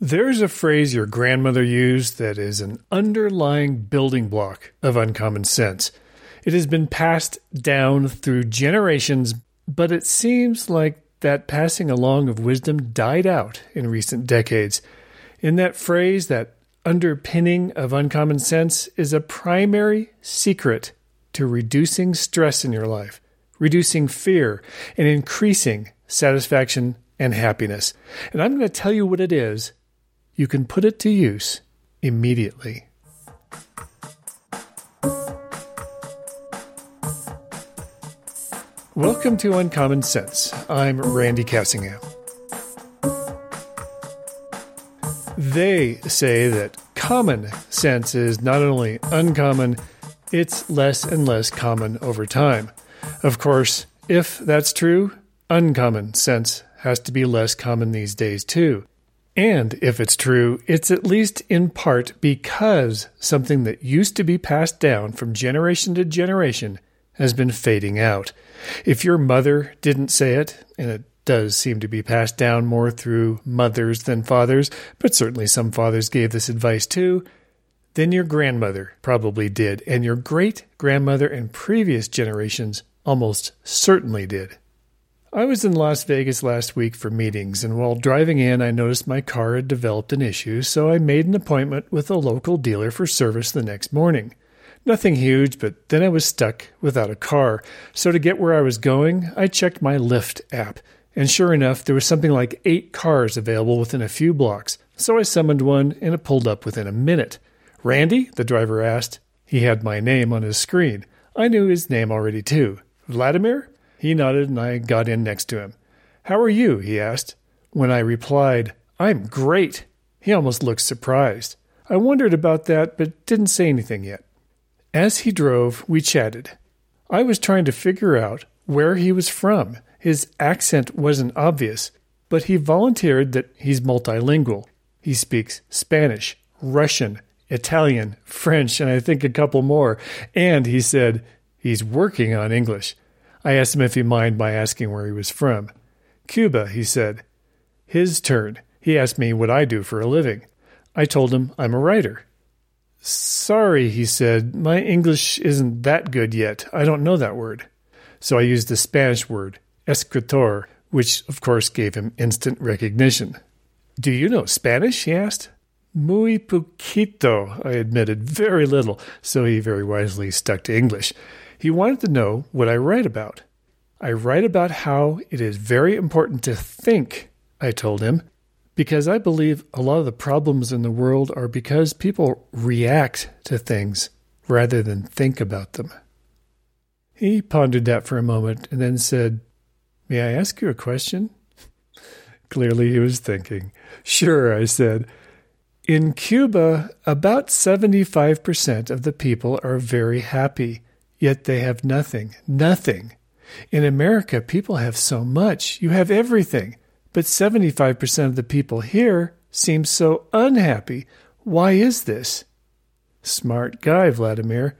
There's a phrase your grandmother used that is an underlying building block of uncommon sense. It has been passed down through generations, but it seems like that passing along of wisdom died out in recent decades. In that phrase, that underpinning of uncommon sense is a primary secret to reducing stress in your life, reducing fear, and increasing satisfaction and happiness. And I'm going to tell you what it is you can put it to use immediately. Welcome to Uncommon Sense. I'm Randy Cassingham. They say that common sense is not only uncommon, it's less and less common over time. Of course, if that's true, uncommon sense has to be less common these days too. And if it's true, it's at least in part because something that used to be passed down from generation to generation has been fading out. If your mother didn't say it, and it does seem to be passed down more through mothers than fathers, but certainly some fathers gave this advice too, then your grandmother probably did, and your great grandmother and previous generations almost certainly did. I was in Las Vegas last week for meetings, and while driving in, I noticed my car had developed an issue, so I made an appointment with a local dealer for service the next morning. Nothing huge, but then I was stuck without a car, so to get where I was going, I checked my Lyft app, and sure enough, there was something like eight cars available within a few blocks, so I summoned one, and it pulled up within a minute. Randy? the driver asked. He had my name on his screen. I knew his name already, too. Vladimir? He nodded, and I got in next to him. How are you? he asked. When I replied, I'm great, he almost looked surprised. I wondered about that, but didn't say anything yet. As he drove, we chatted. I was trying to figure out where he was from. His accent wasn't obvious, but he volunteered that he's multilingual. He speaks Spanish, Russian, Italian, French, and I think a couple more. And he said he's working on English. I asked him if he minded my asking where he was from. Cuba, he said. His turn. He asked me what I do for a living. I told him I'm a writer. Sorry, he said, my English isn't that good yet. I don't know that word. So I used the Spanish word, escritor, which of course gave him instant recognition. Do you know Spanish? he asked. Muy poquito, I admitted, very little, so he very wisely stuck to English. He wanted to know what I write about. I write about how it is very important to think, I told him, because I believe a lot of the problems in the world are because people react to things rather than think about them. He pondered that for a moment and then said, May I ask you a question? Clearly he was thinking. Sure, I said. In Cuba, about 75% of the people are very happy yet they have nothing. Nothing. In America, people have so much. You have everything. But 75% of the people here seem so unhappy. Why is this? Smart guy, Vladimir.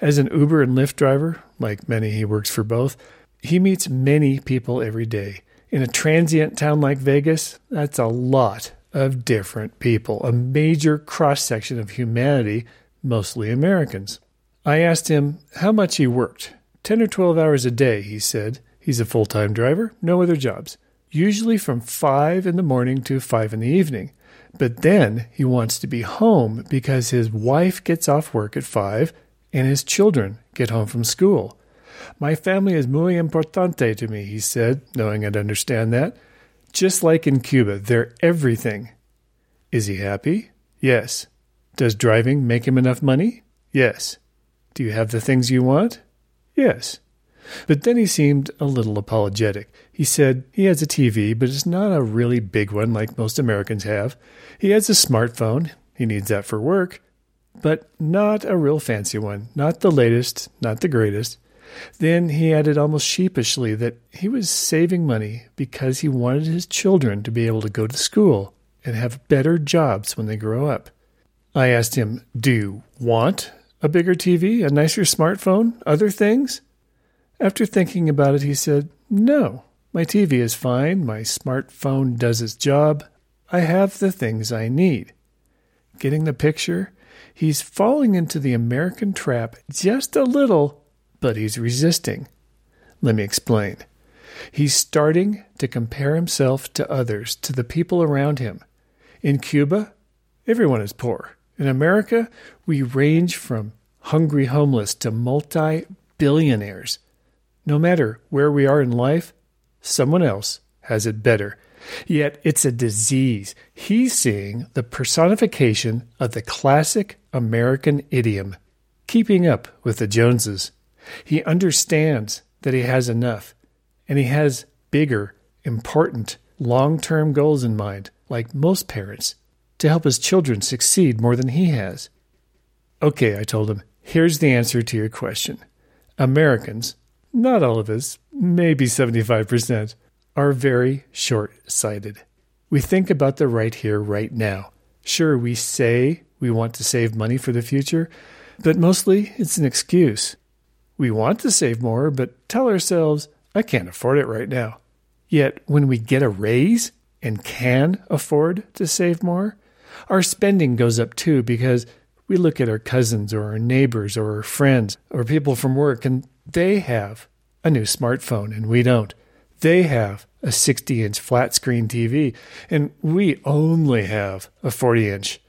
As an Uber and Lyft driver, like many, he works for both. He meets many people every day. In a transient town like Vegas, that's a lot of different people, a major cross section of humanity, mostly Americans. I asked him how much he worked. Ten or twelve hours a day, he said. He's a full time driver, no other jobs. Usually from five in the morning to five in the evening. But then he wants to be home because his wife gets off work at five and his children get home from school. My family is muy importante to me, he said, knowing I'd understand that. Just like in Cuba, they're everything. Is he happy? Yes. Does driving make him enough money? Yes. Do you have the things you want? Yes. But then he seemed a little apologetic. He said he has a TV, but it's not a really big one like most Americans have. He has a smartphone. He needs that for work. But not a real fancy one. Not the latest, not the greatest. Then he added almost sheepishly that he was saving money because he wanted his children to be able to go to school and have better jobs when they grow up. I asked him, Do you want a bigger TV, a nicer smartphone, other things? After thinking about it, he said, No, my TV is fine. My smartphone does its job. I have the things I need. Getting the picture? He's falling into the American trap just a little, but he's resisting. Let me explain. He's starting to compare himself to others, to the people around him. In Cuba, everyone is poor. In America, we range from hungry homeless to multi billionaires. No matter where we are in life, someone else has it better. Yet it's a disease. He's seeing the personification of the classic American idiom, keeping up with the Joneses. He understands that he has enough, and he has bigger, important, long term goals in mind, like most parents, to help his children succeed more than he has. Okay, I told him, here's the answer to your question. Americans, not all of us, maybe 75%, are very short sighted. We think about the right here, right now. Sure, we say we want to save money for the future, but mostly it's an excuse. We want to save more, but tell ourselves, I can't afford it right now. Yet, when we get a raise and can afford to save more, our spending goes up too because we look at our cousins or our neighbors or our friends or people from work and they have a new smartphone and we don't. They have a 60 inch flat screen TV, and we only have a 40 inch.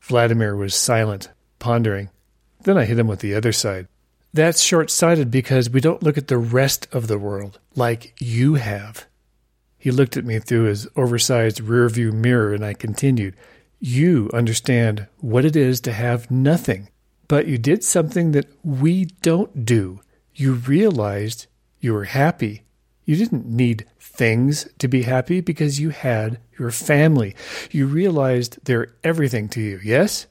Vladimir was silent, pondering. Then I hit him with the other side. That's short sighted because we don't look at the rest of the world like you have. He looked at me through his oversized rearview mirror, and I continued. You understand what it is to have nothing, but you did something that we don't do. You realized you were happy you didn't need things to be happy because you had your family. You realized they're everything to you, yes?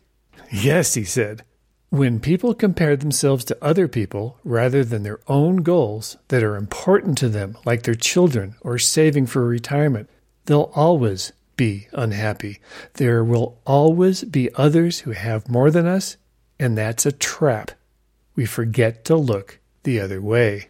Yes, he said. When people compare themselves to other people rather than their own goals that are important to them, like their children or saving for retirement, they'll always be unhappy. There will always be others who have more than us, and that's a trap. We forget to look the other way.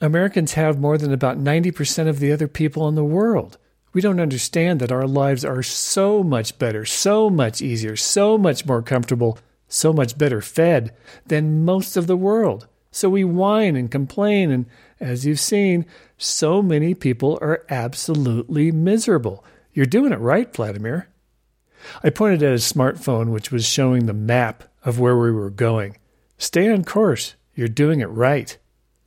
Americans have more than about 90% of the other people in the world. We don't understand that our lives are so much better, so much easier, so much more comfortable, so much better fed than most of the world. So we whine and complain, and as you've seen, so many people are absolutely miserable. You're doing it right, Vladimir. I pointed at his smartphone, which was showing the map of where we were going. Stay on course. You're doing it right.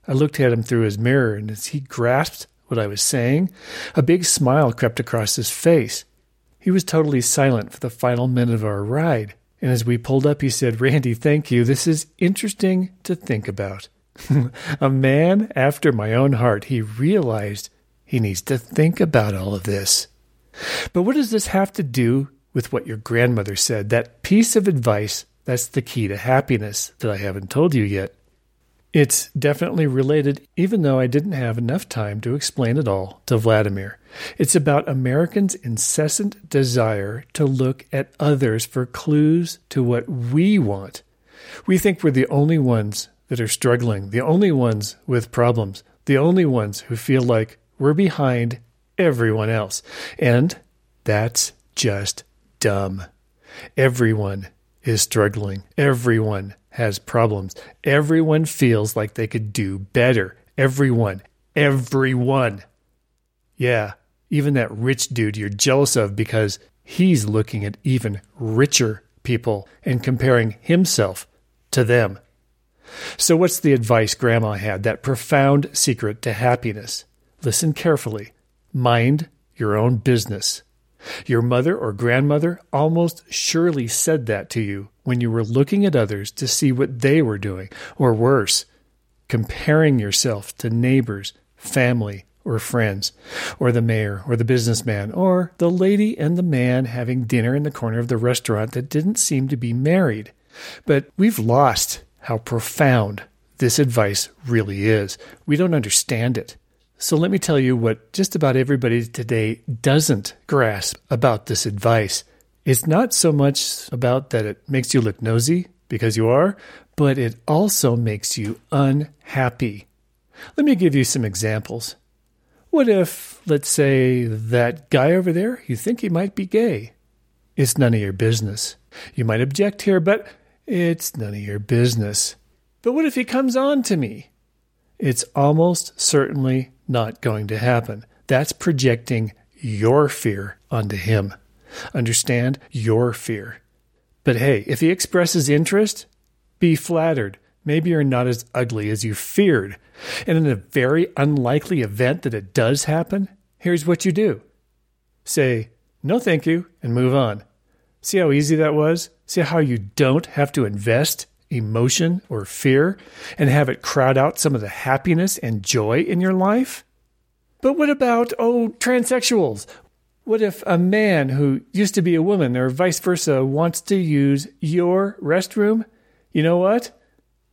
I looked at him through his mirror, and as he grasped what I was saying, a big smile crept across his face. He was totally silent for the final minute of our ride, and as we pulled up, he said, Randy, thank you. This is interesting to think about. a man after my own heart, he realized he needs to think about all of this. But what does this have to do with what your grandmother said? That piece of advice that's the key to happiness that I haven't told you yet. It's definitely related, even though I didn't have enough time to explain it all to Vladimir. It's about Americans' incessant desire to look at others for clues to what we want. We think we're the only ones that are struggling, the only ones with problems, the only ones who feel like we're behind everyone else. And that's just dumb. Everyone is struggling. Everyone has problems. Everyone feels like they could do better. Everyone. Everyone. Yeah, even that rich dude you're jealous of because he's looking at even richer people and comparing himself to them. So, what's the advice Grandma had? That profound secret to happiness. Listen carefully. Mind your own business. Your mother or grandmother almost surely said that to you when you were looking at others to see what they were doing, or worse, comparing yourself to neighbors, family, or friends, or the mayor, or the businessman, or the lady and the man having dinner in the corner of the restaurant that didn't seem to be married. But we've lost how profound this advice really is. We don't understand it. So let me tell you what just about everybody today doesn't grasp about this advice. It's not so much about that it makes you look nosy, because you are, but it also makes you unhappy. Let me give you some examples. What if, let's say, that guy over there, you think he might be gay? It's none of your business. You might object here, but it's none of your business. But what if he comes on to me? It's almost certainly not going to happen. That's projecting your fear onto him. Understand your fear. But hey, if he expresses interest, be flattered. Maybe you're not as ugly as you feared. And in a very unlikely event that it does happen, here's what you do say, no, thank you, and move on. See how easy that was? See how you don't have to invest emotion or fear and have it crowd out some of the happiness and joy in your life? But what about, oh, transsexuals? What if a man who used to be a woman or vice versa wants to use your restroom? You know what?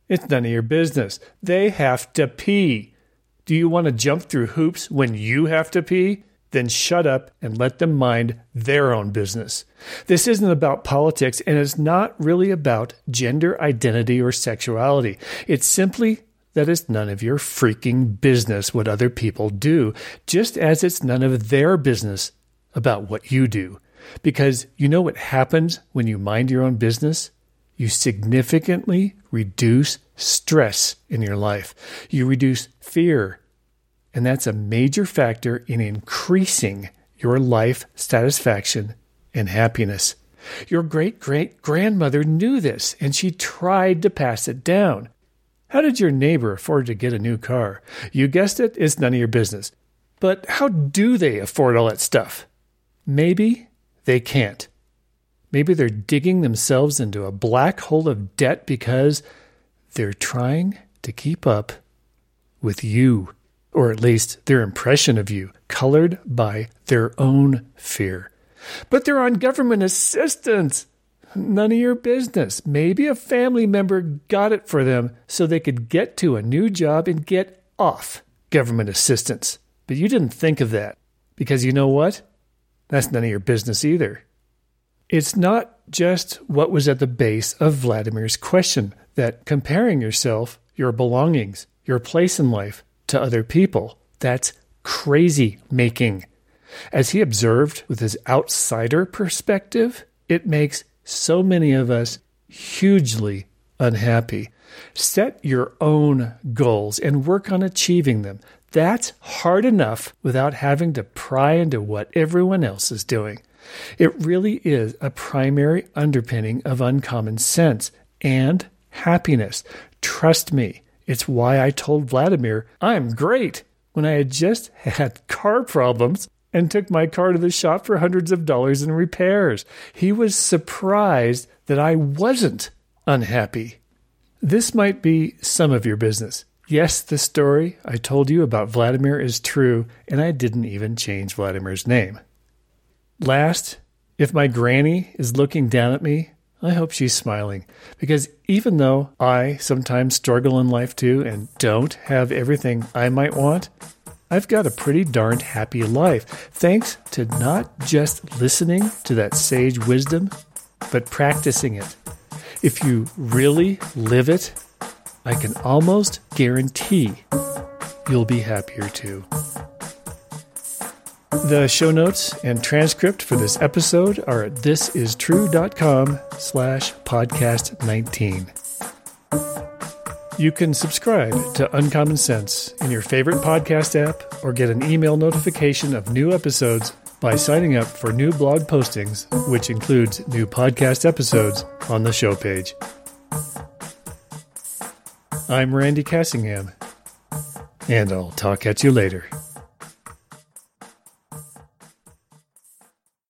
It's none of your business. They have to pee. Do you want to jump through hoops when you have to pee? Then shut up and let them mind their own business. This isn't about politics and it's not really about gender identity or sexuality. It's simply that it's none of your freaking business what other people do, just as it's none of their business about what you do. Because you know what happens when you mind your own business? You significantly reduce stress in your life. You reduce fear. And that's a major factor in increasing your life satisfaction and happiness. Your great great grandmother knew this and she tried to pass it down. How did your neighbor afford to get a new car? You guessed it, it's none of your business. But how do they afford all that stuff? Maybe they can't. Maybe they're digging themselves into a black hole of debt because they're trying to keep up with you, or at least their impression of you, colored by their own fear. But they're on government assistance. None of your business. Maybe a family member got it for them so they could get to a new job and get off government assistance. But you didn't think of that because you know what? That's none of your business either. It's not just what was at the base of Vladimir's question that comparing yourself, your belongings, your place in life to other people, that's crazy making. As he observed with his outsider perspective, it makes so many of us hugely unhappy. Set your own goals and work on achieving them. That's hard enough without having to pry into what everyone else is doing. It really is a primary underpinning of uncommon sense and happiness. Trust me, it's why I told Vladimir I'm great when I had just had car problems and took my car to the shop for hundreds of dollars in repairs. He was surprised that I wasn't unhappy. This might be some of your business. Yes, the story I told you about Vladimir is true, and I didn't even change Vladimir's name. Last, if my granny is looking down at me, I hope she's smiling. Because even though I sometimes struggle in life too and don't have everything I might want, I've got a pretty darned happy life thanks to not just listening to that sage wisdom, but practicing it. If you really live it, I can almost guarantee you'll be happier too. The show notes and transcript for this episode are at thisistrue.com slash podcast 19. You can subscribe to Uncommon Sense in your favorite podcast app or get an email notification of new episodes by signing up for new blog postings, which includes new podcast episodes on the show page. I'm Randy Cassingham, and I'll talk at you later.